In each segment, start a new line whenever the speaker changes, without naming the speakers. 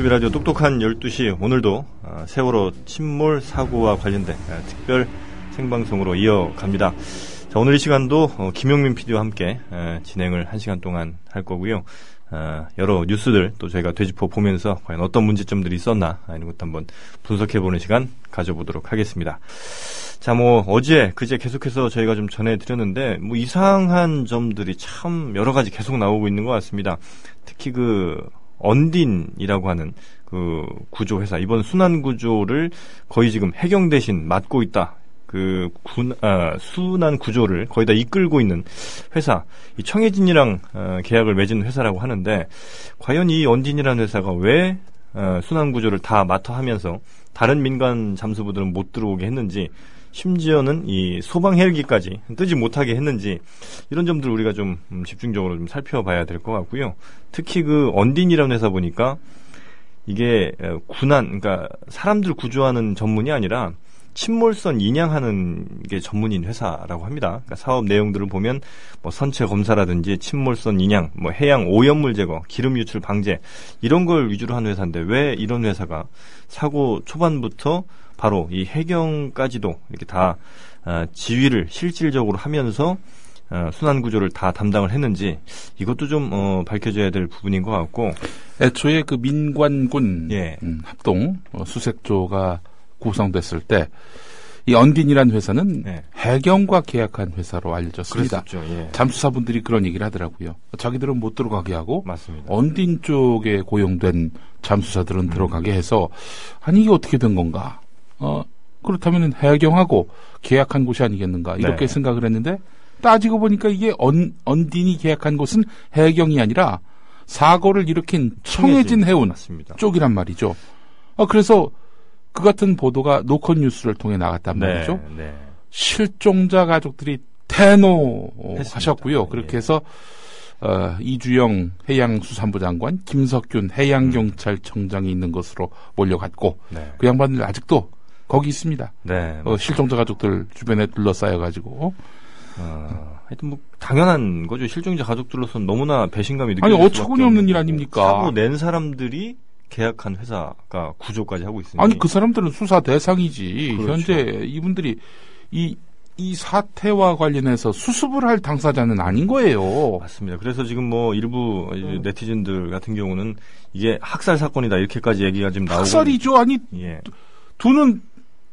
MBTV 라디오 똑똑한 12시 오늘도 어, 세월호 침몰 사고와 관련된 어, 특별 생방송으로 이어갑니다. 자, 오늘 이 시간도 어, 김용민 PD와 함께 진행을 한 시간 동안 할 거고요. 여러 뉴스들 또 저희가 되짚어 보면서 과연 어떤 문제점들이 있었나 이런 것도 한번 분석해보는 시간 가져보도록 하겠습니다. 자, 뭐 어제 그제 계속해서 저희가 좀 전해드렸는데 뭐 이상한 점들이 참 여러 가지 계속 나오고 있는 것 같습니다. 특히 그 언딘이라고 하는 그 구조 회사 이번 순환 구조를 거의 지금 해경 대신 맡고 있다. 그 군, 아, 순환 구조를 거의 다 이끌고 있는 회사, 이 청해진이랑 어, 계약을 맺은 회사라고 하는데, 과연 이 언딘이라는 회사가 왜 어, 순환 구조를 다 맡아 하면서 다른 민간 잠수부들은 못 들어오게 했는지, 심지어는 이 소방 헬기까지 뜨지 못하게 했는지 이런 점들 우리가 좀 음, 집중적으로 좀 살펴봐야 될 것 같고요. 특히 그 언딘이라는 회사 보니까 이게 군안 그러니까 사람들 구조하는 전문이 아니라 침몰선 인양하는 게 전문인 회사라고 합니다. 그러니까 사업 내용들을 보면 뭐 선체 검사라든지 침몰선 인양, 뭐 해양 오염물 제거, 기름 유출 방제 이런 걸 위주로 하는 회사인데 왜 이런 회사가 사고 초반부터 바로 이 해경까지도 이렇게 다 어, 지휘를 실질적으로 하면서 어, 순환 구조를 다 담당을 했는지 이것도 좀 어, 밝혀져야 될 부분인 것 같고
애초에 그 민관군 예. 음, 합동 어, 수색조가 구성됐을 때 이 언딘이라는 회사는 네. 해경과 계약한 회사로 알려졌습니다. 예. 잠수사분들이 그런 얘기를 하더라고요. 자기들은 못 들어가게 하고 맞습니다. 언딘 쪽에 고용된 잠수사들은 음. 들어가게 해서 아니 이게 어떻게 된 건가? 어, 그렇다면 해경하고 계약한 곳이 아니겠는가 이렇게 네. 생각을 했는데 따지고 보니까 이게 언, 언딘이 계약한 곳은 해경이 아니라 사고를 일으킨 청해진 해운 맞습니다. 쪽이란 말이죠. 어, 그래서 그 같은 보도가 노컷 뉴스를 통해 나갔단 네, 말이죠. 네. 실종자 가족들이 대노하셨고요. 그렇게 예. 해서 어, 이주영 해양수산부 장관, 김석균 해양경찰청장이 있는 것으로 몰려갔고 네. 그 양반들 아직도 거기 있습니다. 네. 어, 실종자 가족들 주변에 둘러싸여 가지고.
어, 하여튼 뭐 당연한 거죠. 실종자 가족들로서는 너무나 배신감이 느껴
아니 어처구니 없는 일 아닙니까?
사고 낸 사람들이 계약한 회사가 구조까지 하고 있으니
아니 그 사람들은 수사 대상이지. 그렇죠. 현재 이분들이 이이 사태와 관련해서 수습을 할 당사자는 아닌 거예요.
맞습니다. 그래서 지금 뭐 일부 음. 네티즌들 같은 경우는 이게 학살 사건이다 이렇게까지 얘기가 지금 나오고
학살이죠. 아니 예. 두는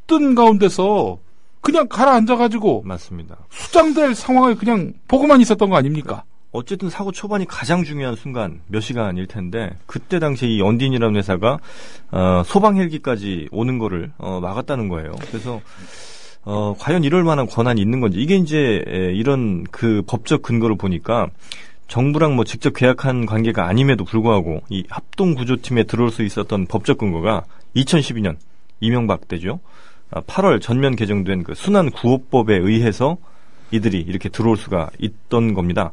뜬 가운데서 그냥 가라앉아가지고
맞습니다.
수장될 상황을 그냥 보고만 있었던 거 아닙니까?
어쨌든 사고 초반이 가장 중요한 순간 몇 시간일 텐데 그때 당시에 이 언딘이라는 회사가 어, 소방 헬기까지 오는 거를 어, 막았다는 거예요. 그래서 어, 과연 이럴 만한 권한이 있는 건지 이게 이제 에, 이런 그 법적 근거를 보니까 정부랑 뭐 직접 계약한 관계가 아님에도 불구하고 이 합동 구조팀에 들어올 수 있었던 법적 근거가 2012년 이명박 때죠. 8월 아, 전면 개정된 그 순환 구호법에 의해서 이들이 이렇게 들어올 수가 있던 겁니다.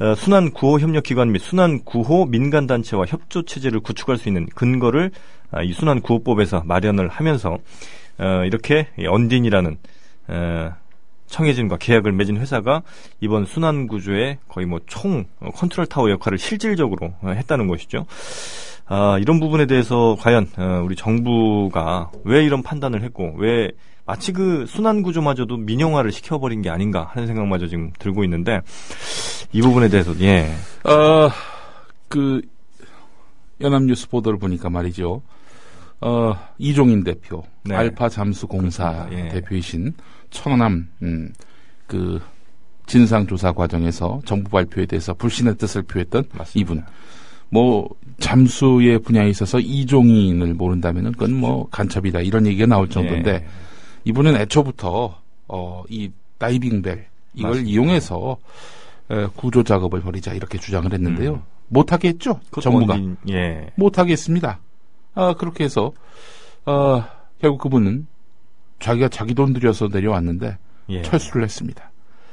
어, 순환 구호 협력 기관 및 순환 구호 민간 단체와 협조 체제를 구축할 수 있는 근거를 아, 이 순환 구호법에서 마련을 하면서 어, 이렇게 언딘이라는 어, 청해진과 계약을 맺은 회사가 이번 수난 구조의 거의 뭐 총 컨트롤 타워 역할을 실질적으로 했다는 것이죠. 아, 이런 부분에 대해서 과연 어, 우리 정부가 왜 이런 판단을 했고 왜 마치 그 수난 구조마저도 민영화를 시켜버린 게 아닌가 하는 생각마저 지금 들고 있는데 이 부분에 대해서 예.
어 그 연합뉴스 보도를 보니까 말이죠. 어 이종인 대표 네. 알파 잠수 공사 예. 대표이신 청남 음, 그 진상 조사 과정에서 정부 발표에 대해서 불신의 뜻을 표했던 맞습니다. 이분. 뭐 잠수의 분야에 있어서 이종인을 모른다면은 그건 뭐 간첩이다 이런 얘기가 나올 정도인데 예. 이분은 애초부터 어이 다이빙벨 이걸 맞습니다. 이용해서 에, 구조 작업을 벌이자 이렇게 주장을 했는데요. 음. 못하게 했죠 정부가 원인, 예. 못하게 했습니다. 아 그렇게 해서 어, 결국 그분은 자기가 자기 돈 들여서 내려왔는데 예. 철수를 했습니다.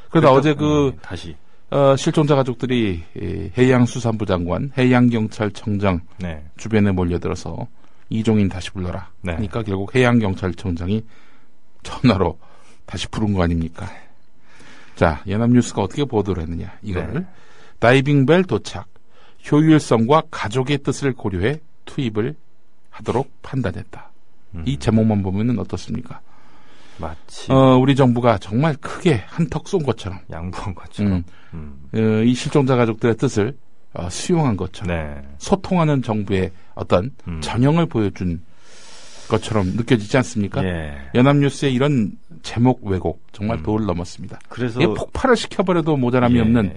그러다 어제 그 음, 다시 어, 실종자 가족들이 해양수산부 장관, 해양경찰청장 네. 주변에 몰려들어서 이종인 다시 불러라. 네. 그러니까 결국 해양경찰청장이 전화로 다시 부른 거 아닙니까? 자, 연합뉴스가 어떻게 보도를 했느냐, 이거를. 네. 다이빙벨 도착, 효율성과 가족의 뜻을 고려해 투입을 하도록 판단했다. 음. 이 제목만 보면은 어떻습니까?
마치
어, 우리 정부가 정말 크게 한턱 쏜 것처럼
양보한 것처럼 음. 음.
어, 이 실종자 가족들의 뜻을 어, 수용한 것처럼 네. 소통하는 정부의 어떤 음. 전형을 보여준 것처럼 느껴지지 않습니까? 예. 연합뉴스의 이런 제목 왜곡 정말 음. 도를 넘었습니다. 그래서 폭발을 시켜버려도 모자람이 예. 없는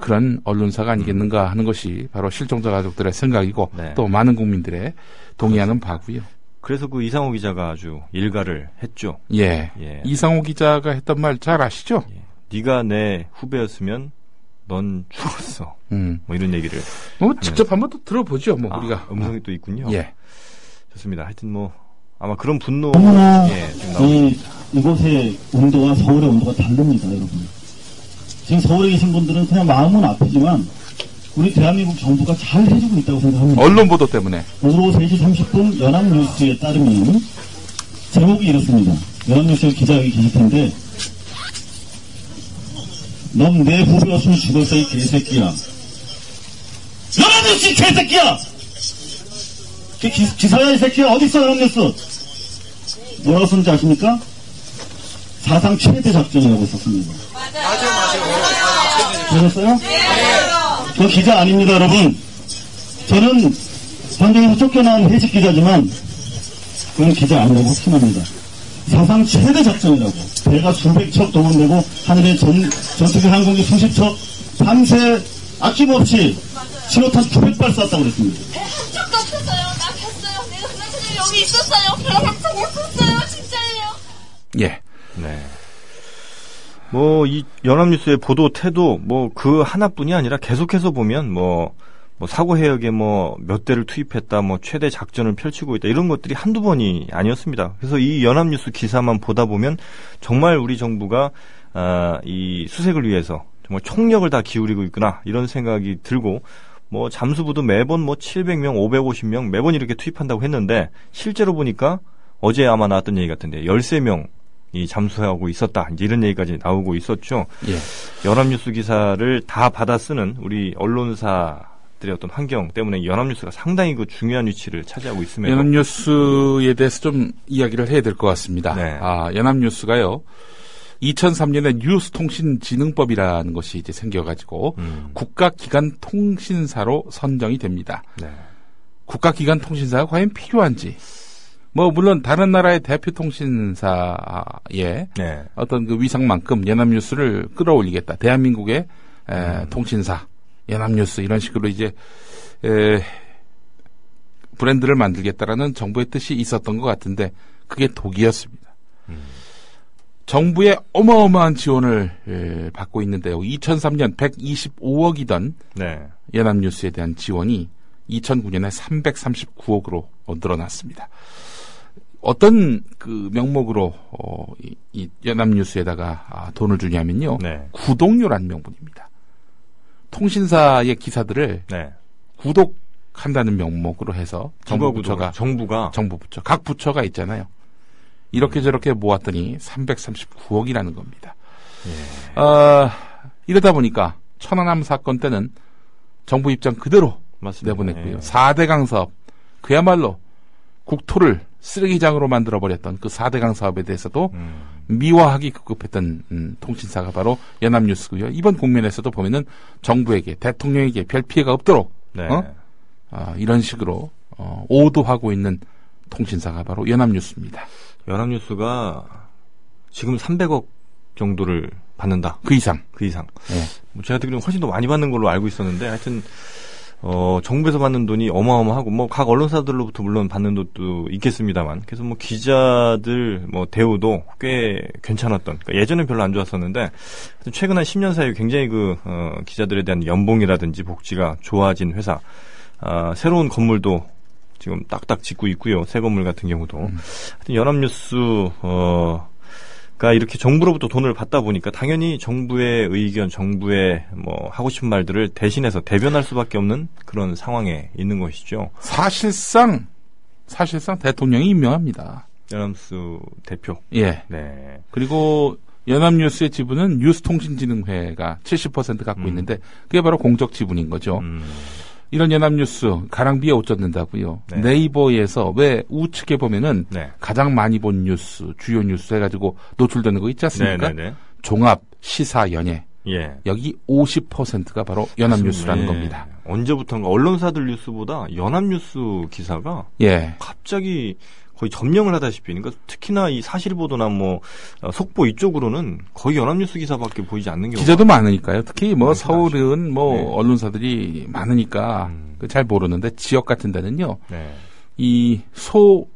그런 언론사가 아니겠는가 하는 것이 바로 실종자 가족들의 생각이고 네. 또 많은 국민들의 동의하는 바고요.
그래서 그 이상호 기자가 아주 일가를 했죠.
예. 예. 이상호 기자가 했던 말 잘 아시죠? 예.
네가 내 후배였으면 넌 죽었어. 음. 뭐 이런 얘기를.
뭐 직접 한번 또 들어보죠. 뭐 아, 우리가
음성이 또 있군요.
예.
좋습니다. 하여튼 뭐 아마 그런 분노
너무나 예, 이, 이곳의 온도와 서울의 온도가 다릅니다, 여러분. 지금 서울에 계신 분들은 그냥 마음은 아프지만 우리 대한민국 정부가 잘 해주고 있다고 생각합니다.
언론 보도 때문에.
오후 3시 30분 연합뉴스에 따르면 제목이 이렇습니다. 연합뉴스 기자가 계실 텐데 넌 내 후배였으면 죽었어 이 개새끼야. 연합뉴스 개새끼야! 기, 기사야 이 새끼야 어딨어 연합뉴스? 뭐라고 썼는지 아십니까? 사상 최대 작전이라고 썼습니다. 맞아요. 맞아요. 맞아요. 보셨어요? 네. 저 기자 아닙니다, 여러분. 저는 현장에서 쫓겨난 해직 기자지만 그건 기자 아니라고 확신합니다. 사상 최대 작전이라고. 배가 수백 척 동원되고 하늘에 전, 전투기 항공기 수십 척 밤새 아낌없이 신호탄 900발 쐈다고 그랬습니다.
한 적도 없었어요. 나 뵀어요. 내가 그날 여기 있었어요. 배 한적 없었어요. 진짜예요.
예.
네. 뭐 이 연합뉴스의 보도 태도 뭐 그 하나뿐이 아니라 계속해서 보면 뭐, 뭐 사고 해역에 뭐 몇 대를 투입했다, 뭐 최대 작전을 펼치고 있다 이런 것들이 한두 번이 아니었습니다. 그래서 이 연합뉴스 기사만 보다 보면 정말 우리 정부가 아, 이 수색을 위해서 정말 총력을 다 기울이고 있구나 이런 생각이 들고 뭐 잠수부도 매번 뭐 700명, 550명 매번 이렇게 투입한다고 했는데 실제로 보니까 어제 아마 나왔던 얘기 같은데 13명 이 잠수하고 있었다. 이제 이런 얘기까지 나오고 있었죠. 예. 연합뉴스 기사를 다 받아 쓰는 우리 언론사 들의 어떤 환경 때문에 연합뉴스가 상당히 그 중요한 위치를 차지하고 있음에도
연합뉴스에 대해서 좀 이야기를 해야 될 것 같습니다. 네. 아, 연합뉴스가요. 2003년에 뉴스통신진흥법이라는 것이 이제 생겨가지고 음. 국가기관 통신사로 선정이 됩니다. 네. 국가기관 통신사가 과연 필요한지 뭐 물론 다른 나라의 대표 통신사의 네. 어떤 그 위상만큼 연합뉴스를 끌어올리겠다. 대한민국의 에, 음. 통신사 연합뉴스 이런 식으로 이제 에, 브랜드를 만들겠다라는 정부의 뜻이 있었던 것 같은데 그게 독이었습니다. 음. 정부의 어마어마한 지원을 에, 받고 있는데요. 2003년 125억이던 네. 연합뉴스에 대한 지원이 2009년에 339억으로 늘어났습니다. 어떤 그 명목으로 어, 이, 이 연합뉴스에다가 아, 돈을 주냐면요. 네. 구독료란 명분입니다. 통신사의 기사들을 네. 구독한다는 명목으로 해서 정부 부처가
정부가
정부 부처 각 부처가 있잖아요. 이렇게 저렇게 모았더니 339억이라는 겁니다. 예. 어, 이러다 보니까 천안함 사건 때는 정부 입장 그대로 맞습니다. 내보냈고요. 예. 4대강 사업 그야말로 국토를 쓰레기장으로 만들어 버렸던 그 4대강 사업에 대해서도 음. 미화하기 급급했던 음, 통신사가 바로 연합뉴스고요. 이번 국면에서도 보면은 정부에게 대통령에게 별 피해가 없도록 네. 어? 아, 이런 식으로 어, 오도하고 있는 통신사가 바로 연합뉴스입니다.
연합뉴스가 지금 300억 정도를 받는다.
그 이상.
그 이상. 네. 뭐 제가 듣기로는 훨씬 더 많이 받는 걸로 알고 있었는데 하여튼 어, 정부에서 받는 돈이 어마어마하고, 뭐, 각 언론사들로부터 물론 받는 돈도 있겠습니다만, 그래서 뭐, 기자들, 뭐, 대우도 꽤 괜찮았던, 그러니까 예전엔 별로 안 좋았었는데, 최근 한 10년 사이에 굉장히 그, 어, 기자들에 대한 연봉이라든지 복지가 좋아진 회사, 아, 새로운 건물도 지금 딱딱 짓고 있고요. 새 건물 같은 경우도. 음. 하여튼 연합뉴스, 어, 그러니까 이렇게 정부로부터 돈을 받다 보니까 당연히 정부의 의견, 정부의 뭐 하고 싶은 말들을 대신해서 대변할 수밖에 없는 그런 상황에 있는 것이죠.
사실상 사실상 대통령이 임명합니다.
연합뉴스 대표.
예. 네. 그리고 연합뉴스의 지분은 뉴스통신진흥회가 70% 갖고 음. 있는데 그게 바로 공적 지분인 거죠. 음. 이런 연합뉴스 가랑비에 옷 젖는다고요. 네. 이버에서왜 우측에 보면은 네. 가장 많이 본 뉴스, 주요 뉴스 해가지고 노출되는 거 있지 않습니까? 네, 네, 네. 종합 시사 연예. 예. 여기 50%가 바로 연합뉴스라는 예. 겁니다.
언제부턴가 언론사들 뉴스보다 연합뉴스 기사가 예. 갑자기 거의 점령을 하다시피 그러니까 특히나 이 사실 보도나 뭐 어, 속보 이쪽으로는 거의 연합뉴스 기사밖에 보이지 않는 경우가
기자도 많으니까 특히 뭐 서울은 뭐 네. 언론사들이 많으니까 음. 그잘 모르는데 지역 같은 데는요 네. 이소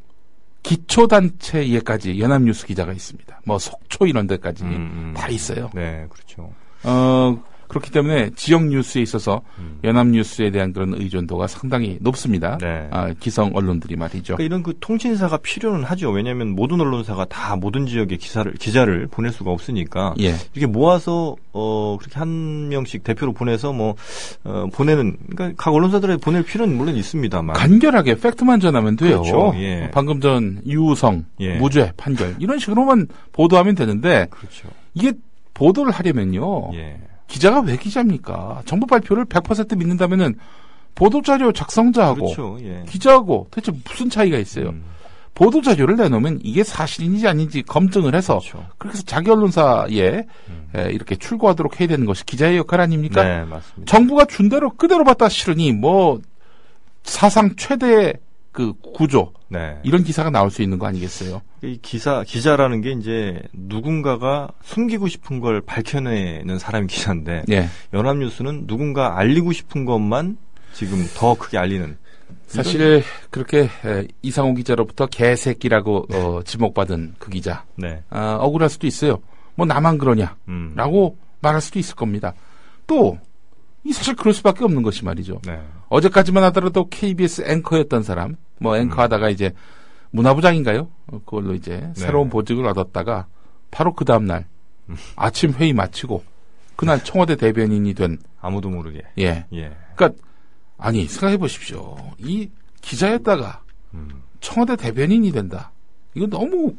기초 단체에까지 연합뉴스 기자가 있습니다. 뭐 속초 이런 데까지 음, 음. 다 있어요.
네, 그렇죠.
어, 그렇기 때문에 지역 뉴스에 있어서 음. 연합 뉴스에 대한 그런 의존도가 상당히 높습니다. 네. 아, 기성 언론들이 말이죠.
그러니까 이런 그 통신사가 필요는 하죠. 왜냐하면 모든 언론사가 다 모든 지역에 기사를 기자를 보낼 수가 없으니까 예. 이렇게 모아서 어 그렇게 한 명씩 대표로 보내서 뭐 어, 보내는 그러니까 각 언론사들에 보낼 필요는 물론 있습니다만
간결하게 팩트만 전하면 돼요. 그렇죠. 예. 방금 전 유우성 예. 무죄 판결 이런 식으로만 보도하면 되는데 그렇죠. 이게 보도를 하려면요. 예. 기자가 왜 기자입니까? 정부 발표를 100% 믿는다면은 보도자료 작성자하고 그렇죠, 예. 기자하고 대체 무슨 차이가 있어요? 음. 보도자료를 내놓으면 이게 사실인지 아닌지 검증을 해서 그렇죠. 그렇게 해서 자기 언론사에 음. 에, 이렇게 출고하도록 해야 되는 것이 기자의 역할 아닙니까?
네, 맞습니다.
정부가 준 대로 그대로 받다 싫으니 뭐 사상 최대 그 구조 네. 이런 기사가 나올 수 있는 거 아니겠어요?
이 기사 기자라는 게 이제 누군가가 숨기고 싶은 걸 밝혀내는 사람이 기자인데 예. 연합뉴스는 누군가 알리고 싶은 것만 지금 더 크게 알리는.
사실 그렇게 이상호 기자로부터 개새끼라고 네. 어, 지목받은 그 기자 네. 아, 억울할 수도 있어요. 뭐 나만 그러냐라고 음. 말할 수도 있을 겁니다. 또 이 사실 그럴 수밖에 없는 것이 말이죠. 네. 어제까지만 하더라도 KBS 앵커였던 사람, 뭐 앵커 음. 하다가 이제 문화부장인가요? 어, 그걸로 이제 네. 새로운 보직을 얻었다가 바로 그 다음 날 음. 아침 회의 마치고 그날 청와대 대변인이 된
아무도 모르게.
예. 예. 그러니까 아니 생각해 보십시오. 이 기자였다가 음. 청와대 대변인이 된다. 이거 너무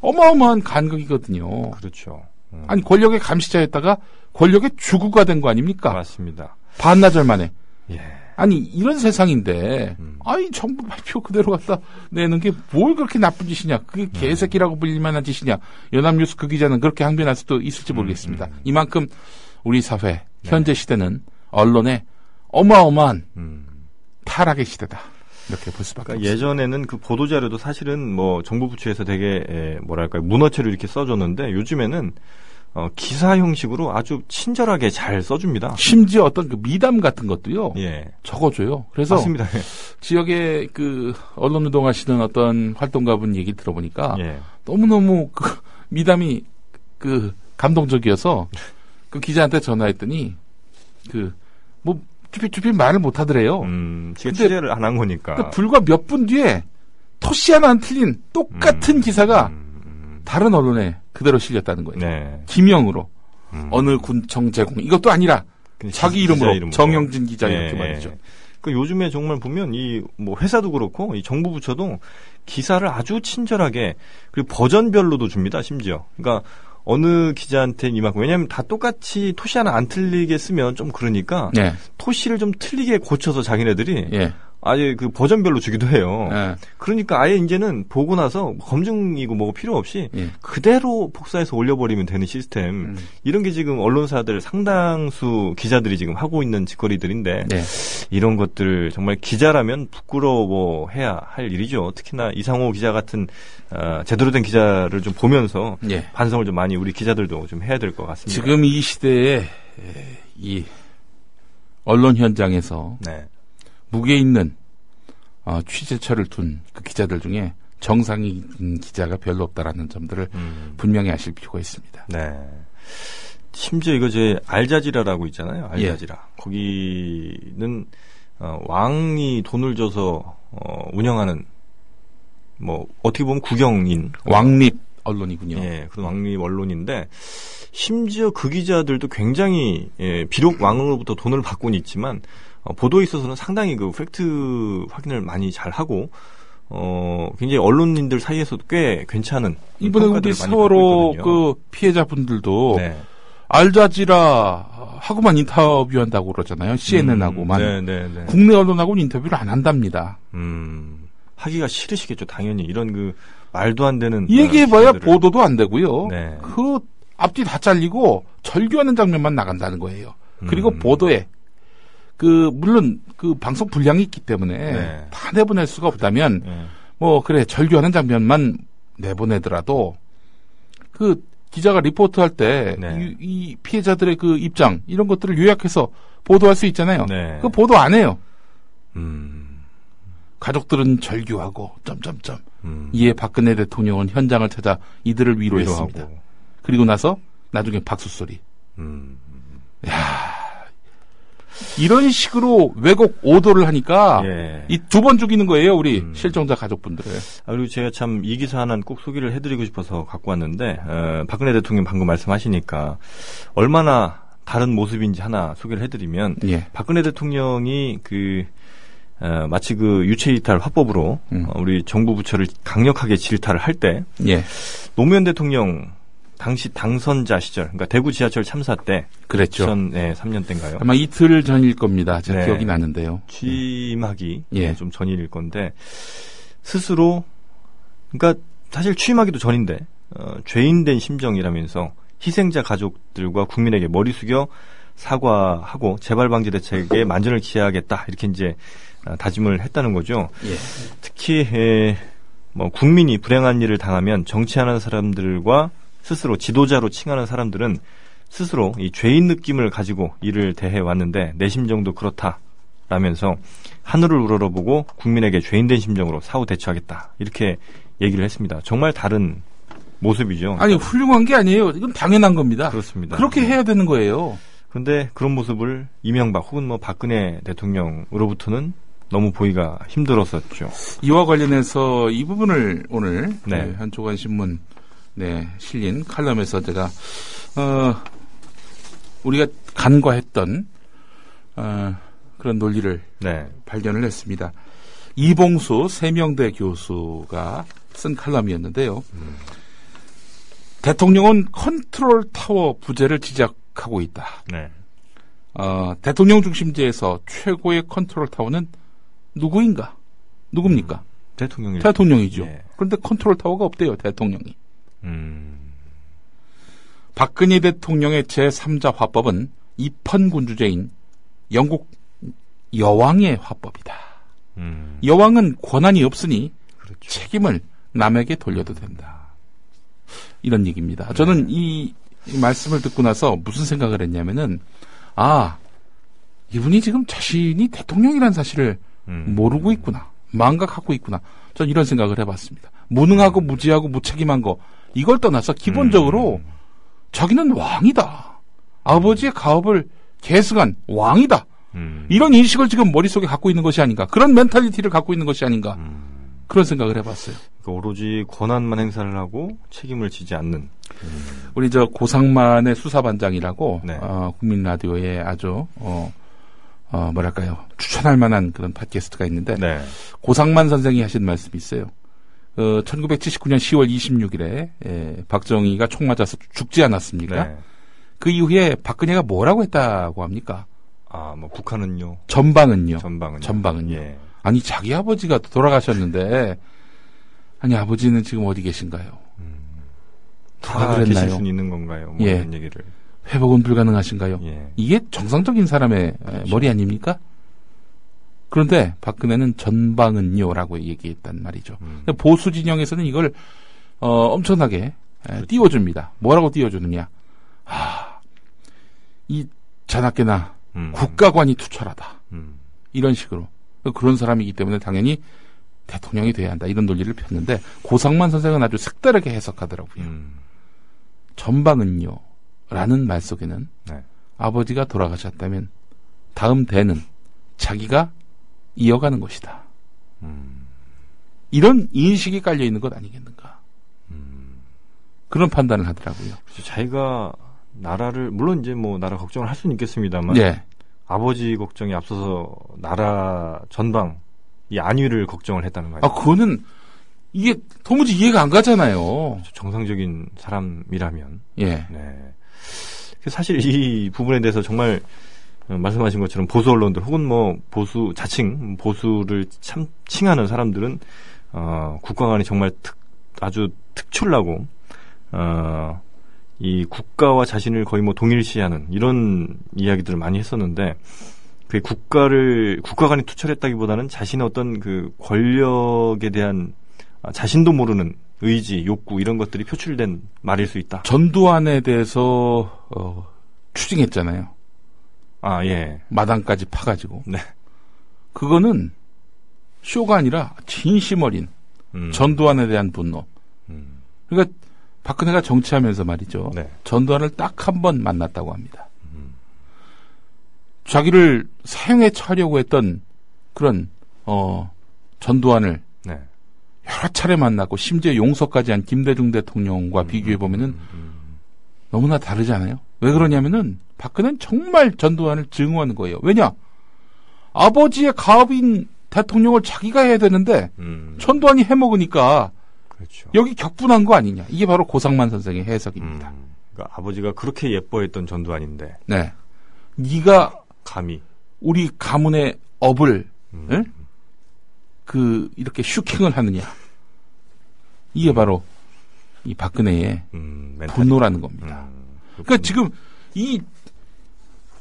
어마어마한 간극이거든요.
그렇죠.
음. 아니 권력의 감시자였다가 권력의 주구가 된 거 아닙니까?
맞습니다.
반나절 만에. 예. 아니 이런 세상인데 음. 아이 정부 발표 그대로 갖다 내는 게 뭘 그렇게 나쁜 짓이냐 그게 음. 개새끼라고 불릴 만한 짓이냐 연합뉴스 그 기자는 그렇게 항변할 수도 있을지 음, 모르겠습니다. 음. 이만큼 우리 사회 현재 네. 시대는 언론의 어마어마한 음. 타락의 시대다. 이렇게 볼 수밖에 그러니까
예전에는 그 보도 자료도 사실은 뭐 정부 부처에서 되게 에, 뭐랄까요 문어체로 이렇게 써줬는데 요즘에는 어, 기사 형식으로 아주 친절하게 잘 써줍니다.
심지어 어떤 그 미담 같은 것도요. 예. 적어줘요. 그래서 맞습니다. 예. 지역에 그 언론 운동하시는 어떤 활동가분 얘기 들어보니까 예. 너무 너무 그 미담이 그 감동적이어서 그 기자한테 전화했더니 그 뭐 쭈삐쭈삐 말을 못 하더래요.
음, 제가 취재를 안 한 거니까.
그 불과 몇 분 뒤에 토시 하나 안 틀린 똑같은 음, 기사가 음. 다른 언론에 그대로 실렸다는 거예요. 네. 기명으로 음. 어느 군청 제공 이것도 아니라 자기 이름으로, 이름으로, 정영진 기자 네. 이렇게 말이죠.
그 요즘에 정말 보면 이 뭐 회사도 그렇고 이 정부 부처도 기사를 아주 친절하게 그리고 버전별로도 줍니다. 심지어. 그러니까 어느 기자한테 이만큼 왜냐하면 다 똑같이 토시 하나 안 틀리게 쓰면 좀 그러니까 네. 토시를 좀 틀리게 고쳐서 자기네들이 네. 아예 그 버전별로 주기도 해요. 네. 그러니까 아예 이제는 보고 나서 검증이고 뭐가 필요 없이 네. 그대로 복사해서 올려버리면 되는 시스템. 음. 이런 게 지금 언론사들 상당수 기자들이 지금 하고 있는 짓거리들인데 네. 이런 것들 정말 기자라면 부끄러워해야 할 일이죠. 특히나 이상호 기자 같은 어, 제대로 된 기자를 좀 보면서 예. 반성을 좀 많이 우리 기자들도 좀 해야 될 것 같습니다.
지금 이 시대에 이 언론 현장에서 네. 무게 있는 어, 취재처를 둔 그 기자들 중에 정상인 기자가 별로 없다라는 점들을 음. 분명히 아실 필요가 있습니다.
네. 심지어 이거 제 알자지라라고 있잖아요. 알자지라. 예. 거기는 어, 왕이 돈을 줘서 어, 운영하는 뭐 어떻게 보면 국영인
왕립 언론이군요.
예, 그런 왕립 언론인데 심지어 그 기자들도 굉장히 예, 비록 왕으로부터 돈을 받고는 있지만 어, 보도에 있어서는 상당히 그 팩트 확인을 많이 잘 하고 어 굉장히 언론인들 사이에서도 꽤 괜찮은
이번에 우리 세월호 그 피해자분들도 네. 알자지라 하고만 인터뷰한다고 그러잖아요. CNN하고만. 음, 네, 네, 네. 국내 언론하고는 인터뷰를 안 한답니다. 음,
하기가 싫으시겠죠, 당연히. 이런 그 말도 안 되는
얘기해봐야 보도도 안 되고요. 네. 그 앞뒤 다 잘리고 절규하는 장면만 나간다는 거예요. 그리고 음. 보도에 그 물론 그 방송 분량이 있기 때문에 네. 다 내보낼 수가 없다면 네. 뭐 그래 절규하는 장면만 내보내더라도 그 기자가 리포트 할 때이 네. 이 피해자들의 그 입장 이런 것들을 요약해서 보도할 수 있잖아요. 네. 그 보도 안 해요. 음. 가족들은 절규하고 점점점 음. 이에 박근혜 대통령은 현장을 찾아 이들을 위로했습니다. 위로하고. 그리고 나서 나중에 박수 소리. 음. 야 이런 식으로 왜곡 오도를 하니까 예. 이두 번 죽이는 거예요, 우리 음. 실종자 가족분들을.
아, 그리고 제가 참 이 기사 하나는 꼭 소개를 해드리고 싶어서 갖고 왔는데 어, 박근혜 대통령 방금 말씀하시니까 얼마나 다른 모습인지 하나 소개를 해드리면 예. 박근혜 대통령이 그 어, 마치 그 유체이탈 화법으로 음. 어, 우리 정부 부처를 강력하게 질타를 할때 예. 노무현 대통령 당시 당선자 시절, 그러니까 대구 지하철 참사 때,
그랬죠.
2003년 때인가요?
아마 이틀 전일 겁니다. 제 네. 기억이 나는데요.
취임하기 예. 네, 좀 전일일 건데 스스로, 그러니까 사실 취임하기도 전인데 어, 죄인된 심정이라면서 희생자 가족들과 국민에게 머리 숙여 사과하고 재발 방지 대책에 만전을 기해야겠다 이렇게 이제 어, 다짐을 했다는 거죠. 예. 특히 에, 뭐 국민이 불행한 일을 당하면 정치하는 사람들과 스스로 지도자로 칭하는 사람들은 스스로 이 죄인 느낌을 가지고 일을 대해 왔는데 내 심정도 그렇다라면서 하늘을 우러러보고 국민에게 죄인된 심정으로 사후 대처하겠다 이렇게 얘기를 했습니다. 정말 다른 모습이죠.
아니 훌륭한 게 아니에요. 이건 당연한 겁니다.
그렇습니다.
그렇게 해야 되는 거예요.
그런데 그런 모습을 이명박 혹은 뭐 박근혜 대통령으로부터는 너무 보기가 힘들었었죠.
이와 관련해서 이 부분을 오늘 네. 그 한쪽한 신문 네, 실린 칼럼에서 제가 어 우리가 간과했던 어 그런 논리를 네. 발견을 했습니다. 이봉수 세명대 교수가 쓴 칼럼이었는데요. 음. 대통령은 컨트롤 타워 부재를 지적하고 있다. 네. 어, 대통령 중심제에서 최고의 컨트롤 타워는 누구인가? 누굽니까? 음,
대통령이
대통령이죠. 네. 그런데 컨트롤 타워가 없대요, 대통령이. 음. 박근혜 대통령의 제3자 화법은 입헌군 주제인 영국 여왕의 화법이다. 음. 여왕은 권한이 없으니 그렇죠. 책임을 남에게 돌려도 된다. 이런 얘기입니다. 네. 저는 이 말씀을 듣고 나서 무슨 생각을 했냐면은 아 이분이 지금 자신이 대통령이라는 사실을 음. 모르고 있구나. 망각하고 있구나. 전 이런 생각을 해봤습니다. 무능하고 무지하고 무책임한 거 이걸 떠나서 기본적으로 음. 자기는 왕이다. 아버지의 가업을 계승한 왕이다. 음. 이런 인식을 지금 머릿속에 갖고 있는 것이 아닌가. 그런 mentality를 갖고 있는 것이 아닌가. 음. 그런 생각을 해봤어요.
그러니까 오로지 권한만 행사를 하고 책임을 지지 않는.
음. 우리 저 고상만의 수사반장이라고 네. 어, 국민 라디오에 아주 어, 어, 뭐랄까요 추천할 만한 그런 팟캐스트가 있는데 네. 고상만 선생이 하신 말씀이 있어요. 어, 1979년 10월 26일에 예, 박정희가 총 맞아서 죽지 않았습니까? 네. 그 이후에 박근혜가 뭐라고 했다고 합니까?
아, 뭐 북한은요.
전방은요.
전방은요.
전방은요. 예. 아니 자기 아버지가 돌아가셨는데 아니 아버지는 지금 어디 계신가요? 음,
누가 그랬나요? 계실 수 있는 건가요? 뭐 예. 이런 얘기를.
회복은 불가능하신가요? 예. 이게 정상적인 사람의 그렇죠. 머리 아닙니까? 그런데 박근혜는 전방은요라고 얘기했단 말이죠. 음. 보수 진영에서는 이걸 어, 엄청나게 그렇죠. 띄워줍니다. 뭐라고 띄워주느냐? 아, 이 자나깨나 음. 국가관이 투철하다. 음. 이런 식으로 그런 사람이기 때문에 당연히 대통령이 돼야 한다. 이런 논리를 폈는데 고상만 선생은 아주 색다르게 해석하더라고요. 음. 전방은요. 라는 말 속에는 네. 아버지가 돌아가셨다면 다음 대는 자기가 이어가는 것이다. 음. 이런 인식이 깔려 있는 것 아니겠는가. 음. 그런 판단을 하더라고요.
그래서 자기가 나라를 물론 이제 뭐 나라 걱정을 할 수는 있겠습니다만 네. 아버지 걱정이 앞서서 나라 전방 이 안위를 걱정을 했다는 거예요.
아 그거는 이게 도무지 이해가 안 가잖아요.
정상적인 사람이라면. 예. 네. 사실 이 부분에 대해서 정말 어, 말씀하신 것처럼 보수 언론들 혹은 뭐 보수 자칭 보수를 참 칭하는 사람들은 어, 국가관이 정말 특, 아주 특출나고 어, 이 국가와 자신을 거의 뭐 동일시하는 이런 이야기들을 많이 했었는데 그 국가를 국가간이 투철했다기보다는 자신의 어떤 그 권력에 대한 아, 자신도 모르는 의지, 욕구 이런 것들이 표출된 말일 수 있다.
전두환에 대해서 어, 추징했잖아요.
아 예.
마당까지 파가지고. 네. 그거는 쇼가 아니라 진심 어린 음. 전두환에 대한 분노. 음. 그러니까 박근혜가 정치하면서 말이죠. 네. 전두환을 딱 한 번 만났다고 합니다. 음. 자기를 사형에 처하려고 했던 그런 어 전두환을 네. 여러 차례 만났고 심지어 용서까지 한 김대중 대통령과 음, 비교해 보면은 음, 음, 너무나 다르잖아요. 왜 그러냐면은 박근혜는 정말 전두환을 증오하는 거예요. 왜냐? 아버지의 가업인 대통령을 자기가 해야 되는데 음. 전두환이 해먹으니까 그렇죠. 여기 격분한 거 아니냐. 이게 바로 고상만 선생의 해석입니다. 음.
그러니까 아버지가 그렇게 예뻐했던 전두환인데.
네. 네가
감히
우리 가문의 업을 음. 응? 그 이렇게 슈킹을 하느냐. 이게 바로 이 박근혜의 음, 분노라는 겁니다. 음, 그러니까 지금 이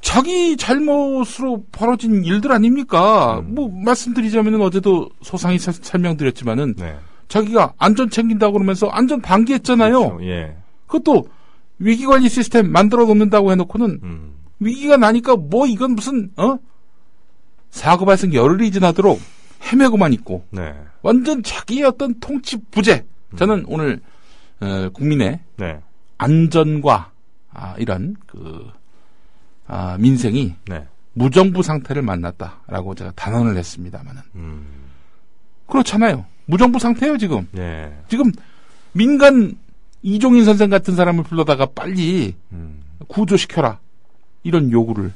자기 잘못으로 벌어진 일들 아닙니까? 음. 뭐 말씀드리자면은 어제도 소상히 사, 설명드렸지만은 네. 자기가 안전 챙긴다고 그러면서 안전 방기했잖아요. 그렇죠. 예. 그것도 위기 관리 시스템 만들어 놓는다고 해놓고는 음. 위기가 나니까 뭐 이건 무슨 어 사고 발생 열흘이 지나도록 헤매고만 있고 네. 완전 자기의 어떤 통치 부재. 음. 저는 오늘 어, 국민의 네. 안전과 아, 이런 그 아, 민생이 네. 무정부 상태를 만났다라고 제가 단언을 했습니다만은 음. 그렇잖아요. 무정부 상태예요 지금. 네. 지금 민간 이종인 선생 같은 사람을 불러다가 빨리 음. 구조시켜라 이런 요구를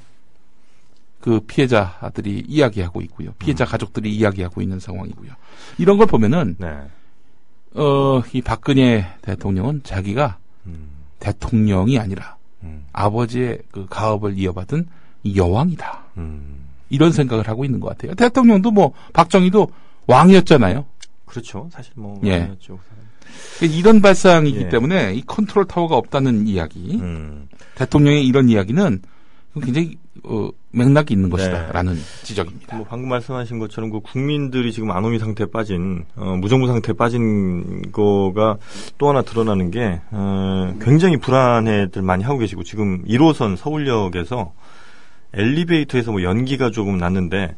그 피해자들이 이야기하고 있고요. 피해자 음. 가족들이 이야기하고 있는 상황이고요. 이런 걸 보면은 네. 어, 이 박근혜 대통령은 자기가 음. 대통령이 아니라 음. 아버지의 그 가업을 이어받은 여왕이다. 음. 이런 생각을 하고 있는 것 같아요. 대통령도 뭐 박정희도 왕이었잖아요.
그렇죠. 사실 뭐 예. 왕이었죠.
그러니까 이런 발상이기 예. 때문에 이 컨트롤 타워가 없다는 이야기, 음. 대통령의 이런 이야기는 굉장히 어, 맥락이 있는 것이다라는 네. 지적입니다.
뭐 방금 말씀하신 것처럼 그 국민들이 지금 안오미 상태에 빠진 어, 무정부 상태에 빠진 거가 또 하나 드러나는 게 어, 굉장히 불안해들 많이 하고 계시고 지금 1호선 서울역에서 엘리베이터에서 뭐 연기가 조금 났는데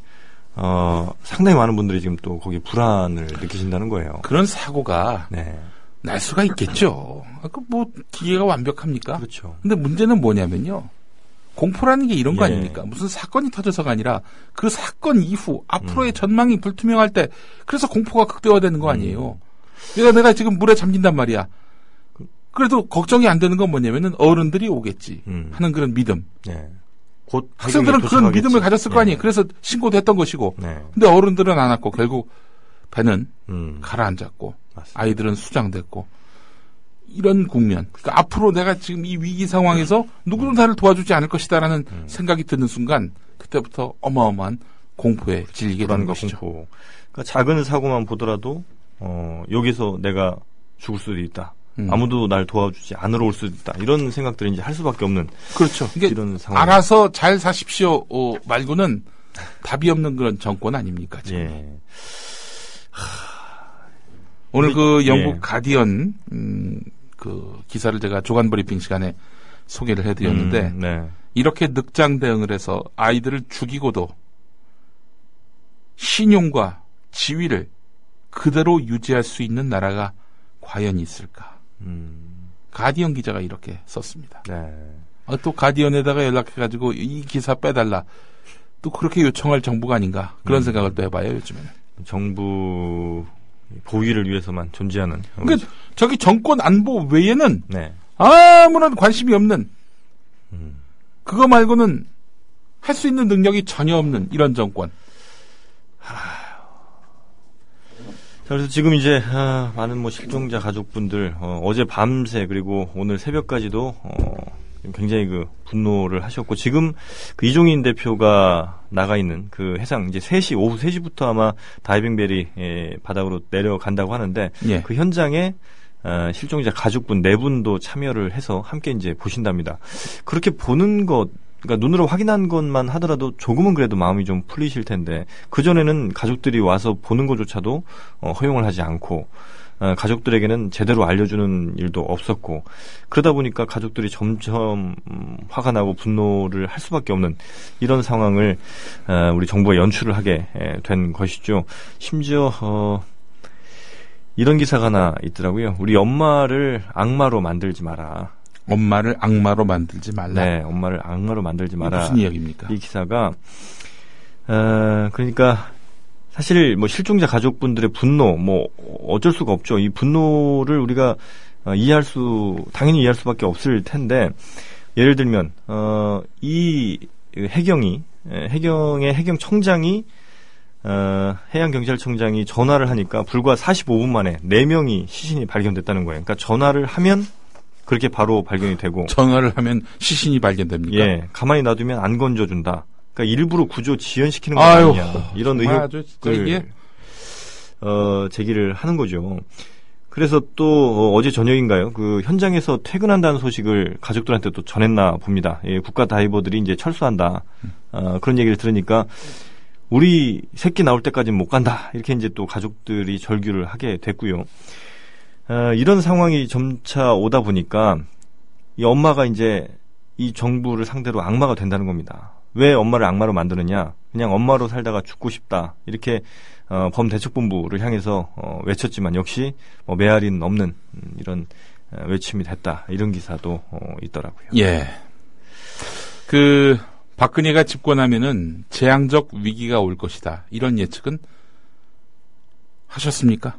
어, 상당히 많은 분들이 지금 또 거기 불안을 느끼신다는 거예요.
그런 사고가 네. 날 수가 있겠죠. 그 뭐 기계가 완벽합니까?
그렇죠.
근데 문제는 뭐냐면요. 공포라는 게 이런 거 예. 아닙니까? 무슨 사건이 터져서가 아니라 그 사건 이후 앞으로의 음. 전망이 불투명할 때 그래서 공포가 극대화되는 거 음. 아니에요. 음. 그러니까 내가 지금 물에 잠긴단 말이야. 그래도 걱정이 안 되는 건 뭐냐면은 어른들이 오겠지 음. 하는 그런 믿음. 예. 곧 학생들은 그런 믿음을 가졌을 예. 거 아니에요. 그래서 신고도 했던 것이고. 네. 근데 어른들은 안 왔고 결국 배는 음. 가라앉았고 맞습니다. 아이들은 수장됐고 이런 국면. 그러니까 앞으로 내가 지금 이 위기 상황에서 누구도 나를 도와주지 않을 것이다라는 음. 생각이 드는 순간 그때부터 어마어마한 공포에 질리게 되는 것이죠. 공포.
그러니까 작은 사고만 보더라도 어, 여기서 내가 죽을 수도 있다. 음. 아무도 날 도와주지 않으러 올 수도 있다. 이런 생각들을 이제 할 수밖에 없는
그렇죠. 이런 상황. 알아서 잘 사십시오 어, 말고는 답이 없는 그런 정권 아닙니까? 지금. 예. 오늘 그 영국 예. 가디언 음, 그 기사를 제가 조간 브리핑 시간에 소개를 해드렸는데 음, 네. 이렇게 늑장 대응을 해서 아이들을 죽이고도 신용과 지위를 그대로 유지할 수 있는 나라가 과연 있을까? 음. 가디언 기자가 이렇게 썼습니다. 네. 아, 또 가디언에다가 연락해가지고 이 기사 빼달라. 또 그렇게 요청할 정부가 아닌가 그런 음. 생각을 또 해봐요 요즘에는.
정부 보위를 위해서만 존재하는.
그러니까 저기 정권 안보 외에는 네. 아무런 관심이 없는 음. 그거 말고는 할 수 있는 능력이 전혀 없는 이런 정권. 하...
자, 그래서 지금 이제 아, 많은 뭐 실종자 가족분들 어, 제 밤새 그리고 오늘 새벽까지도 어, 굉장히 그 분노를 하셨고 지금 그 이종인 대표가 나가 있는 그 해상 이제 3시 오후 3시부터 아마 다이빙 벨이 예, 바닥으로 내려간다고 하는데 예. 그 현장에 어, 실종자 가족분 네 분도 참여를 해서 함께 이제 보신답니다. 그렇게 보는 것 그러니까 눈으로 확인한 것만 하더라도 조금은 그래도 마음이 좀 풀리실 텐데 그 전에는 가족들이 와서 보는 것조차도 어, 허용을 하지 않고 어, 가족들에게는 제대로 알려주는 일도 없었고 그러다 보니까 가족들이 점점 음, 화가 나고 분노를 할 수밖에 없는 이런 상황을 어, 우리 정부가 연출을 하게 된 것이죠. 심지어 어, 이런 기사가 하나 있더라고요. 우리 엄마를 악마로 만들지 마라.
엄마를 악마로 만들지 말라.
네, 엄마를 악마로 만들지 마라.
무슨 이야기입니까?
이 기사가 어, 그러니까 사실 뭐 실종자 가족분들의 분노 뭐 어쩔 수가 없죠. 이 분노를 우리가 어, 이해할 수 당연히 이해할 수밖에 없을 텐데 예를 들면 어, 이 해경이 해경의 해경청장이 어, 해양경찰청장이 전화를 하니까 불과 45분 만에 4명이 시신이 발견됐다는 거예요. 그러니까 전화를 하면 그렇게 바로 발견이 되고
전화를 하면 시신이 발견됩니까?
예, 가만히 놔두면 안 건져준다. 그러니까 일부러 구조 지연시키는 거 아니냐 이런 의혹을 예. 어, 제기를 하는 거죠. 그래서 또 어, 제 저녁인가요? 그 현장에서 퇴근한다는 소식을 가족들한테 또 전했나 봅니다. 예, 국가 다이버들이 이제 철수한다. 어, 그런 얘기를 들으니까 우리 새끼 나올 때까지는 못 간다. 이렇게 이제 또 가족들이 절규를 하게 됐고요. 어, 이런 상황이 점차 오다 보니까 이 엄마가 이제 이 정부를 상대로 악마가 된다는 겁니다. 왜 엄마를 악마로 만드느냐? 그냥 엄마로 살다가 죽고 싶다. 이렇게 어, 범대책본부를 향해서 어, 외쳤지만 역시 뭐 메아리는 없는 음, 이런 어, 외침이 됐다. 이런 기사도 어, 있더라고요.
예. 그 박근혜가 집권하면은 재앙적 위기가 올 것이다. 이런 예측은 하셨습니까?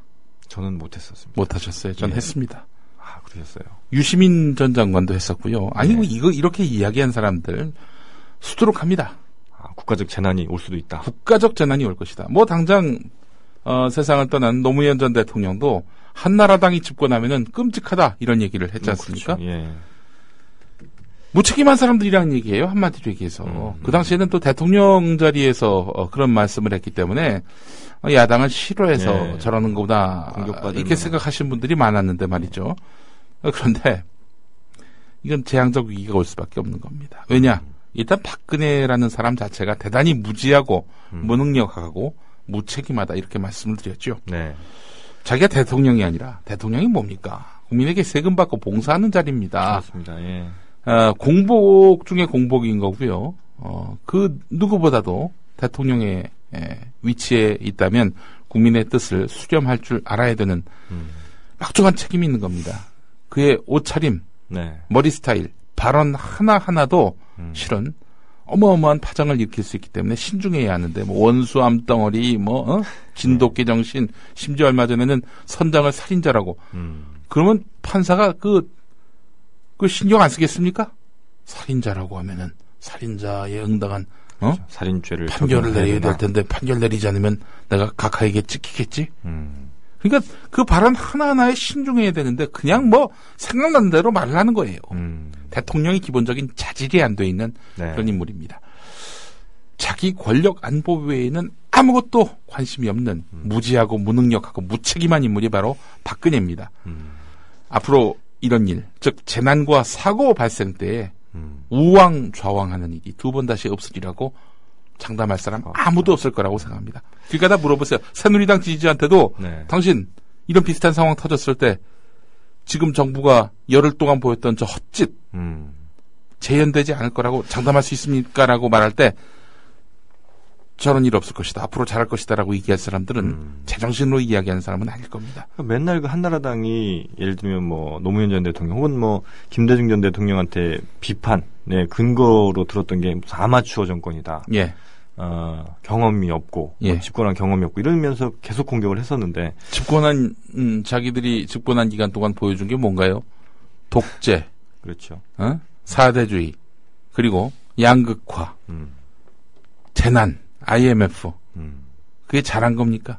저는 못했었습니다.
못하셨어요. 전 예. 했습니다.
아, 그러셨어요.
유시민 전 장관도 했었고요. 아니, 네. 이거 이렇게 이야기한 사람들 수두룩합니다.
아, 국가적 재난이 올 수도 있다.
국가적 재난이 올 것이다. 뭐 당장 어, 세상을 떠난 노무현 전 대통령도 한나라당이 집권하면은 끔찍하다 이런 얘기를 했지 음, 않습니까? 그렇죠. 예. 무책임한 사람들이란 얘기예요 한마디로 얘기해서 음, 음. 그 당시에는 또 대통령 자리에서 어, 그런 말씀을 했기 때문에 어, 야당을 싫어해서 예. 저러는 거다 이렇게 생각하시는 분들이 많았는데 말이죠. 어, 그런데 이건 재앙적 위기가 올 수밖에 없는 겁니다. 왜냐? 일단 박근혜라는 사람 자체가 대단히 무지하고 음. 무능력하고 무책임하다 이렇게 말씀을 드렸죠. 네. 자기가 대통령이 아니라 대통령이 뭡니까? 국민에게 세금 받고 봉사하는 자리입니다.
그렇습니다. 예.
어, 공복 중에 공복인 거고요. 어, 그 누구보다도 대통령의 예, 위치에 있다면 국민의 뜻을 수렴할 줄 알아야 되는 음. 막중한 책임이 있는 겁니다. 그의 옷차림, 네. 머리 스타일, 발언 하나 하나도 음. 실은 어마어마한 파장을 일으킬 수 있기 때문에 신중해야 하는데 뭐 원수 암 덩어리, 뭐 어? 진돗개 정신, 심지어 얼마 전에는 선장을 살인자라고. 음. 그러면 판사가 그그 신경 안 쓰겠습니까? 살인자라고 하면은 살인자에 응당한 어? 그렇죠.
살인죄를
판결을 내려야 될 텐데 판결 내리지 않으면 내가 각하에게 찍히겠지. 음. 그러니까 그 발언 하나하나에 신중해야 되는데 그냥 뭐 생각나는 대로 말을 하는 거예요. 음. 대통령이 기본적인 자질이 안 돼 있는 네. 그런 인물입니다. 자기 권력 안보 외에는 아무것도 관심이 없는 음. 무지하고 무능력하고 무책임한 인물이 바로 박근혜입니다. 음. 앞으로 이런 일, 즉 재난과 사고 발생 때에 음. 우왕좌왕하는 일이 두 번 다시 없으리라고 장담할 사람 아, 아무도 없을 거라고 생각합니다. 그러니까 다 물어보세요. 새누리당 지지자한테도 네. 당신 이런 비슷한 상황 터졌을 때 지금 정부가 열흘 동안 보였던 저 헛짓 음. 재현되지 않을 거라고 장담할 수 있습니까라고 말할 때 저런 일 없을 것이다. 앞으로 잘할 것이다라고 얘기할 사람들은 음. 제정신으로 이야기하는 사람은 아닐 겁니다.
그러니까 맨날 그 한나라당이 예를 들면 뭐 노무현 전 대통령 혹은 뭐 김대중 전 대통령한테 비판, 네, 근거로 들었던 게 아마추어 정권이다. 예. 어, 경험이 없고 뭐 예. 뭐 집권한 경험이 없고 이러면서 계속 공격을 했었는데
집권한 음, 자기들이 집권한 기간 동안 보여준 게 뭔가요? 독재,
그렇죠.
어? 사대주의 그리고 양극화, 음. 재난 IMF. 음. 그게 잘한 겁니까?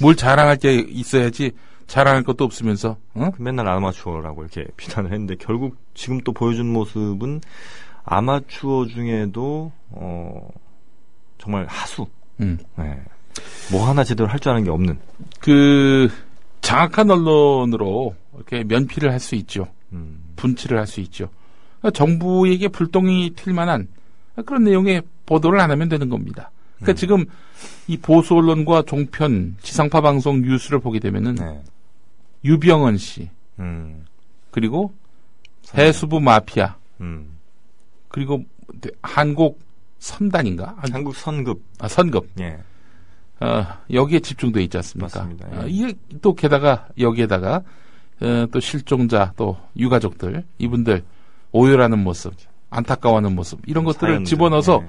뭘 자랑할 게 있어야지 자랑할 것도 없으면서 어?
맨날 아마추어라고 이렇게 비난을 했는데 결국 지금 또 보여준 모습은 아마추어 중에도 어 정말 하수. 음. 네. 뭐 하나 제대로 할 줄 아는 게 없는.
그 장악한 언론으로 이렇게 면피를 할 수 있죠. 음. 분치를 할 수 있죠. 그러니까 정부에게 불똥이 튈 만한 그런 내용의 보도를 안 하면 되는 겁니다. 그러니까 음. 지금 이 보수 언론과 종편 지상파 방송 뉴스를 보게 되면은 네. 유병헌 씨 음. 그리고 해수부 마피아 음. 그리고 한국 선단인가?
한국 선급.
아 선급. 예. 어, 여기에 집중돼 있지 않습니까? 맞습니다. 예. 어, 이게 또 게다가 여기에다가 어, 또 실종자 또 유가족들 이분들 오열하는 모습, 안타까워하는 모습 이런 것들을 사연들, 집어넣어서 예.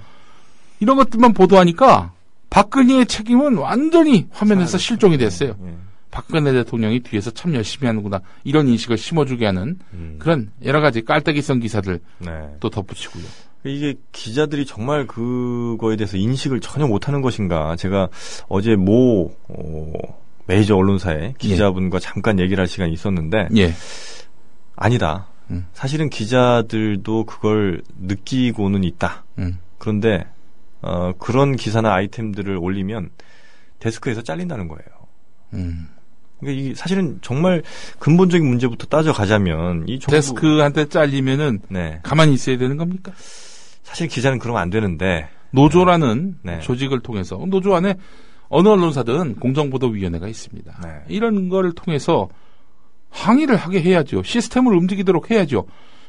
이런 것들만 보도하니까 박근혜의 책임은 완전히 화면에서 실종이 됐어요. 예. 박근혜 대통령이 뒤에서 참 열심히 하는구나 이런 인식을 심어주게 하는 음. 그런 여러 가지 깔때기성 기사들 네. 또 덧붙이고요.
이게 기자들이 정말 그거에 대해서 인식을 전혀 못하는 것인가? 제가 어제 모 어, 메이저 언론사의 기자분과 예. 잠깐 얘기를 할 시간이 있었는데 예. 아니다. 음. 사실은 기자들도 그걸 느끼고는 있다. 음. 그런데 어, 그런 기사나 아이템들을 올리면 데스크에서 잘린다는 거예요. 음. 그러니까 이 사실은 정말 근본적인 문제부터 따져가자면 이
정부 데스크한테 잘리면은 네. 가만히 있어야 되는 겁니까?
사실 기자는 그러면 안 되는데
노조라는 네. 조직을 통해서 노조 안에 어느 언론사든 공정보도위원회가 있습니다. 네. 이런 거를 통해서 항의를 하게 해야죠. 시스템을 움직이도록 해야죠.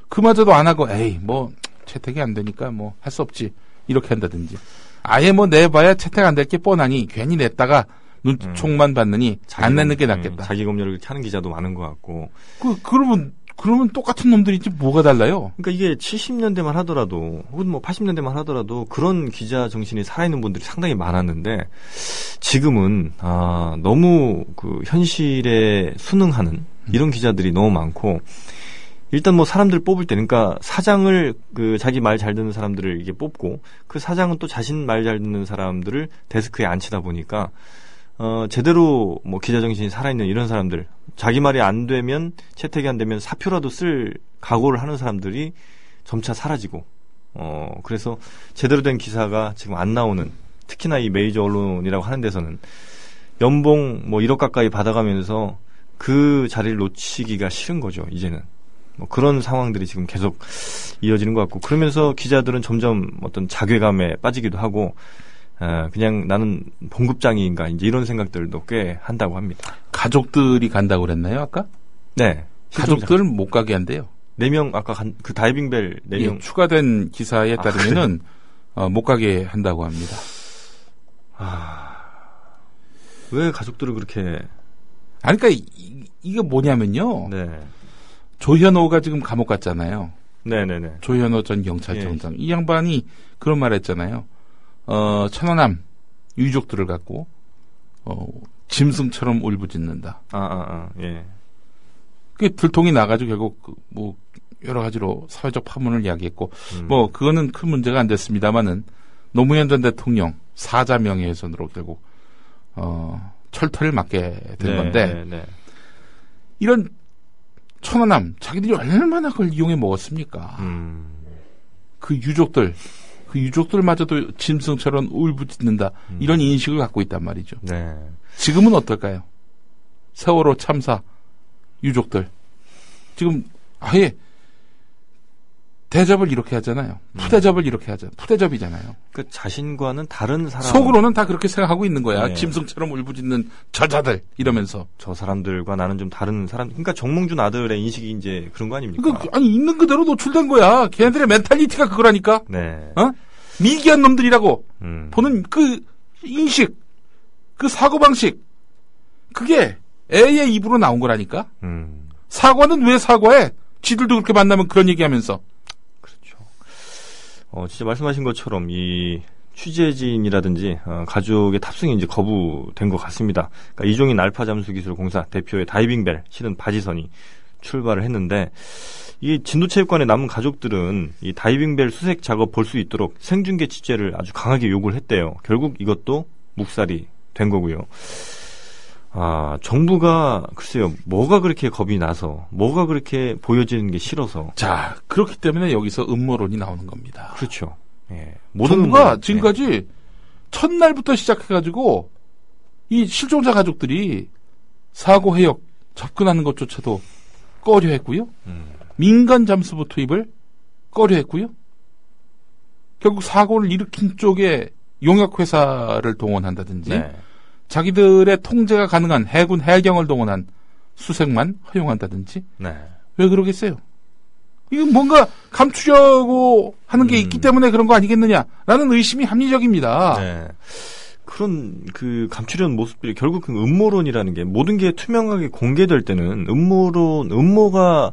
그마저도 안 하고 에이 뭐 채택이 안 되니까 뭐 할 수 없지 이렇게 한다든지 아예 뭐 내봐야 채택 안 될 게 뻔하니 괜히 냈다가 눈총만 음. 받느니 안 내는 게 낫겠다.
음, 자기 검열을 하는 기자도 많은 것 같고.
그 그러면 그러면 똑같은 놈들이지 뭐가 달라요?
그러니까 이게 70년대만 하더라도 혹은 뭐 80년대만 하더라도 그런 기자 정신이 살아있는 분들이 상당히 많았는데 지금은 아 너무 그 현실에 순응하는 이런 기자들이 너무 많고 일단 뭐 사람들 뽑을 때 그러니까 사장을 그 자기 말 잘 듣는 사람들을 이게 뽑고 그 사장은 또 자신 말 잘 듣는 사람들을 데스크에 앉히다 보니까 어, 제대로 뭐 기자 정신이 살아있는 이런 사람들, 자기 말이 안 되면 채택이 안 되면 사표라도 쓸 각오를 하는 사람들이 점차 사라지고, 어, 그래서 제대로 된 기사가 지금 안 나오는, 특히나 이 메이저 언론이라고 하는 데서는 연봉 뭐 1억 가까이 받아가면서 그 자리를 놓치기가 싫은 거죠, 이제는. 뭐 그런 상황들이 지금 계속 이어지는 것 같고, 그러면서 기자들은 점점 어떤 자괴감에 빠지기도 하고, 어, 그냥 나는 봉급장이인가 이제 이런 생각들도 꽤 한다고 합니다.
가족들이 간다고 그랬나요 아까?
네.
가족들 못 가게 한대요.
네 명 아까 간, 그 다이빙벨 네 명. 예,
추가된 기사에 아, 따르면은 아, 어, 못 가게 한다고 합니다.
아, 왜 가족들을 그렇게?
아니, 그러니까 이, 이게 뭐냐면요. 네. 조현호가 지금 감옥 갔잖아요.
네네네.
조현호 전 경찰청장 예. 이 양반이 그런 말했잖아요. 어, 천안함 유족들을 갖고 어, 짐승처럼 울부짖는다.
아, 아, 아, 예.
그 들통이 나가지고 결국 그 뭐 여러 가지로 사회적 파문을 이야기했고 음. 뭐 그거는 큰 문제가 안 됐습니다만은 노무현 전 대통령 사자 명예훼손으로 결국 어, 철퇴를 맞게 된 네, 건데 네, 네. 이런 천안함 자기들이 얼마나 그걸 이용해 먹었습니까? 음. 그 유족들 그 유족들마저도 짐승처럼 울부짖는다 음. 이런 인식을 갖고 있단 말이죠. 네. 지금은 어떨까요? 세월호 참사 유족들 지금 아예 대접을 이렇게 하잖아요. 푸대접을 음. 이렇게 하죠. 푸대접이잖아요.
그 자신과는 다른 사람
속으로는 다 그렇게 생각하고 있는 거야. 네. 짐승처럼 울부짖는 저자들 이러면서
저 사람들과 나는 좀 다른 사람. 그러니까 정몽준 아들의 인식이 이제 그런 거 아닙니까? 그러니까
아니 있는 그대로 노출된 거야. 걔네들의 mentality가 그거라니까. 네. 어? 미개한 놈들이라고 음. 보는 그 인식, 그 사고 방식, 그게 애의 입으로 나온 거라니까. 음. 사과는 왜 사과해? 지들도 그렇게 만나면 그런 얘기하면서.
어, 진짜 말씀하신 것처럼 이 취재진이라든지 어, 가족의 탑승이 이제 거부된 것 같습니다. 그러니까 이종인 알파 잠수 기술 공사 대표의 다이빙벨 실은 바지선이 출발을 했는데 이 진도체육관에 남은 가족들은 이 다이빙벨 수색 작업 볼 수 있도록 생중계 취재를 아주 강하게 요구를 했대요. 결국 이것도 묵살이 된 거고요. 아, 정부가 글쎄요, 뭐가 그렇게 겁이 나서, 뭐가 그렇게 보여지는 게 싫어서.
자, 그렇기 때문에 여기서 음모론이 나오는 겁니다.
그렇죠. 예.
정부가 음모론, 지금까지 예. 첫날부터 시작해가지고 이 실종자 가족들이 사고 해역 접근하는 것조차도 꺼려 했고요. 음. 민간 잠수부 투입을 꺼려 했고요. 결국 사고를 일으킨 쪽에 용역 회사를 동원한다든지 네. 자기들의 통제가 가능한 해군 해경을 동원한 수색만 허용한다든지 네. 왜 그러겠어요? 이건 뭔가 감추려고 하는 게 음. 있기 때문에 그런 거 아니겠느냐라는 의심이 합리적입니다. 네.
그런 그 감추려는 모습들이 결국 그 음모론이라는 게 모든 게 투명하게 공개될 때는 음모론 음모가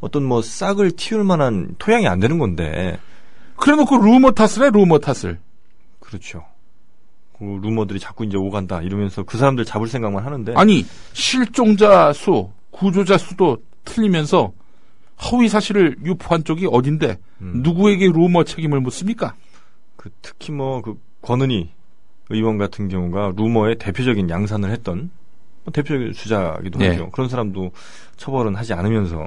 어떤 뭐 싹을 틔울 만한 토양이 안 되는 건데
그래놓고 루머 탓을 해 루머 탓을
그렇죠. 그 루머들이 자꾸 이제 오간다 이러면서 그 사람들 잡을 생각만 하는데
아니 실종자 수 구조자 수도 틀리면서 허위 사실을 유포한 쪽이 어딘데 음. 누구에게 루머 책임을 묻습니까?
그 특히 뭐 그 권은희 의원 같은 경우가 루머의 대표적인 양산을 했던 뭐 대표적인 주자기도 네. 하죠. 그런 사람도 처벌은 하지 않으면서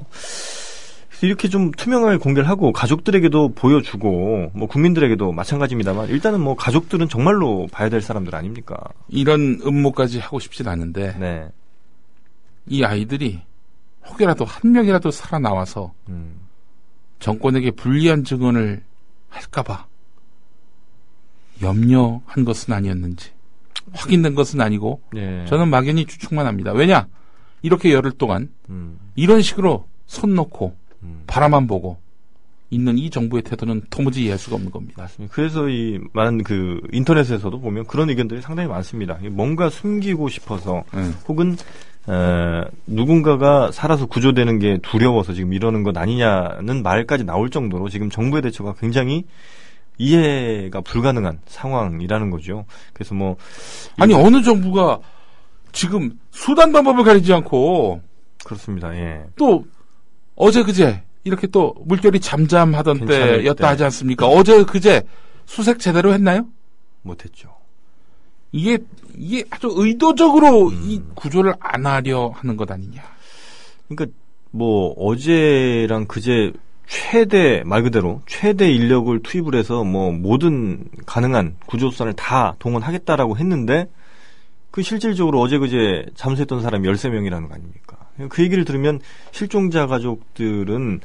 이렇게 좀 투명하게 공개를 하고 가족들에게도 보여주고 뭐 국민들에게도 마찬가지입니다만 일단은 뭐 가족들은 정말로 봐야 될 사람들 아닙니까?
이런 음모까지 하고 싶진 않은데 네. 이 아이들이 혹여라도 한 명이라도 살아나와서 음. 정권에게 불리한 증언을 할까봐 염려한 것은 아니었는지 확인된 것은 아니고 네. 저는 막연히 추측만 합니다. 왜냐 이렇게 열흘 동안 음. 이런 식으로 손 놓고 음. 바라만 보고 있는 이 정부의 태도는 도무지 이해할 수가 없는 겁니다.
맞습니다. 그래서 이 많은 그 인터넷에서도 보면 그런 의견들이 상당히 많습니다. 뭔가 숨기고 싶어서 음. 혹은 에, 누군가가 살아서 구조되는 게 두려워서 지금 이러는 것 아니냐는 말까지 나올 정도로 지금 정부의 대처가 굉장히 이해가 불가능한 상황이라는 거죠. 그래서 뭐
아니 어느 정부가 지금 수단 방법을 가리지 않고
그렇습니다. 예.
또 어제 그제 이렇게 또 물결이 잠잠하던 때였다 때. 하지 않습니까? 어제 그제 수색 제대로 했나요?
못했죠.
이게 이게 아주 의도적으로 음. 이 구조를 안 하려 하는 것 아니냐.
그러니까 뭐 어제랑 그제 최대 말 그대로 최대 인력을 투입을 해서 뭐 모든 가능한 구조수단을 다 동원하겠다라고 했는데 그 실질적으로 어제 그제 잠수했던 사람이 13명이라는 거 아닙니까? 그 얘기를 들으면 실종자 가족들은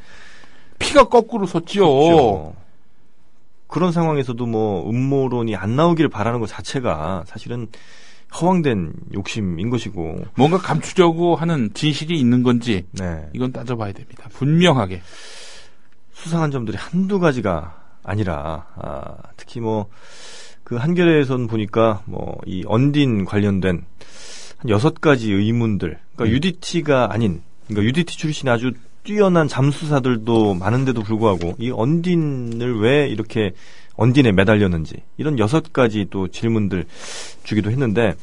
피가 거꾸로 섰지요. 그렇죠.
그런 상황에서도 뭐 음모론이 안 나오길 바라는 것 자체가 사실은 허황된 욕심인 것이고
뭔가 감추려고 하는 진실이 있는 건지 네. 이건 따져봐야 됩니다. 분명하게
수상한 점들이 한두 가지가 아니라 아, 특히 뭐 그 한겨레에선 보니까 뭐 이 언딘 관련된 한 여섯 가지 의문들 그러니까 음. UDT가 아닌 그러니까 UDT 출신 아주 뛰어난 잠수사들도 많은데도 불구하고 이 언딘을 왜 이렇게 언딘에 매달렸는지 이런 여섯 가지 또 질문들 주기도 했는데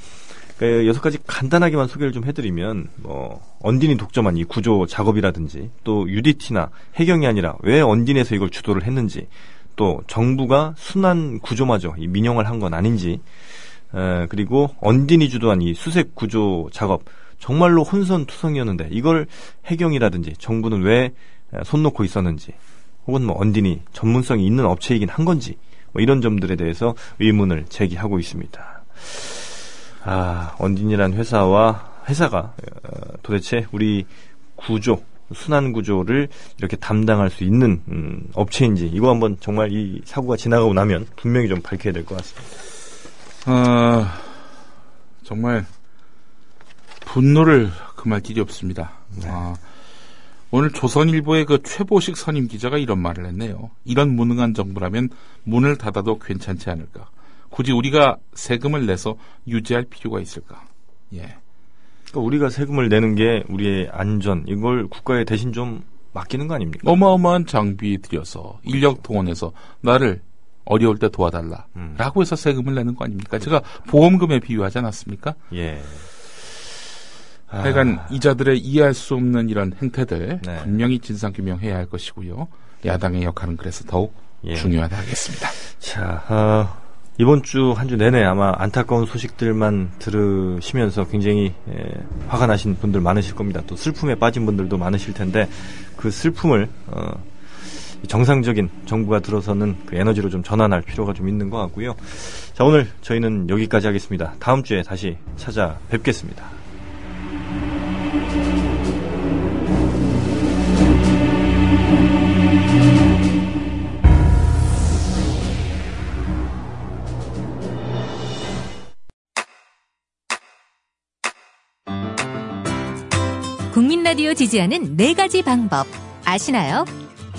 그 여섯 가지 간단하게만 소개를 좀 해드리면 뭐 언딘이 독점한 이 구조 작업이라든지 또 UDT나 해경이 아니라 왜 언딘에서 이걸 주도를 했는지 또 정부가 순환 구조마저 이 민영을 한건 아닌지 에, 그리고 언딘이 주도한 이 수색 구조 작업 정말로 혼선투성이었는데 이걸 해경이라든지 정부는 왜 손 놓고 있었는지 혹은 뭐 언딘이 전문성이 있는 업체이긴 한 건지 뭐 이런 점들에 대해서 의문을 제기하고 있습니다. 아 언딘이란 회사와 회사가 어, 도대체 우리 구조 순환 구조를 이렇게 담당할 수 있는 음, 업체인지 이거 한번 정말 이 사고가 지나가고 나면 분명히 좀 밝혀야 될 것 같습니다.
아 정말 분노를 금할 길이 없습니다. 네. 아, 오늘 조선일보의 그 최보식 선임 기자가 이런 말을 했네요. 이런 무능한 정부라면 문을 닫아도 괜찮지 않을까. 굳이 우리가 세금을 내서 유지할 필요가 있을까. 예.
그러니까 우리가 세금을 내는 게 우리의 안전 이걸 국가에 대신 좀 맡기는 거 아닙니까?
어마어마한 장비 들여서 인력 동원해서 나를 어려울 때 도와달라. 음. 라고 해서 세금을 내는 거 아닙니까? 제가 보험금에 비유하지 않았습니까? 예. 아. 하여간 이자들의 이해할 수 없는 이런 행태들 네. 분명히 진상 규명해야 할 것이고요. 야당의 역할은 그래서 더욱 예. 중요하다 하겠습니다.
자, 어, 이번 주 한 주 내내 아마 안타까운 소식들만 들으시면서 굉장히 예, 화가 나신 분들 많으실 겁니다. 또 슬픔에 빠진 분들도 많으실 텐데 그 슬픔을 어, 정상적인 정부가 들어서는 그 에너지로 좀 전환할 필요가 좀 있는 것 같고요. 자 오늘 저희는 여기까지 하겠습니다. 다음 주에 다시 찾아뵙겠습니다.
국민 라디오 지지하는 네 가지 방법 아시나요?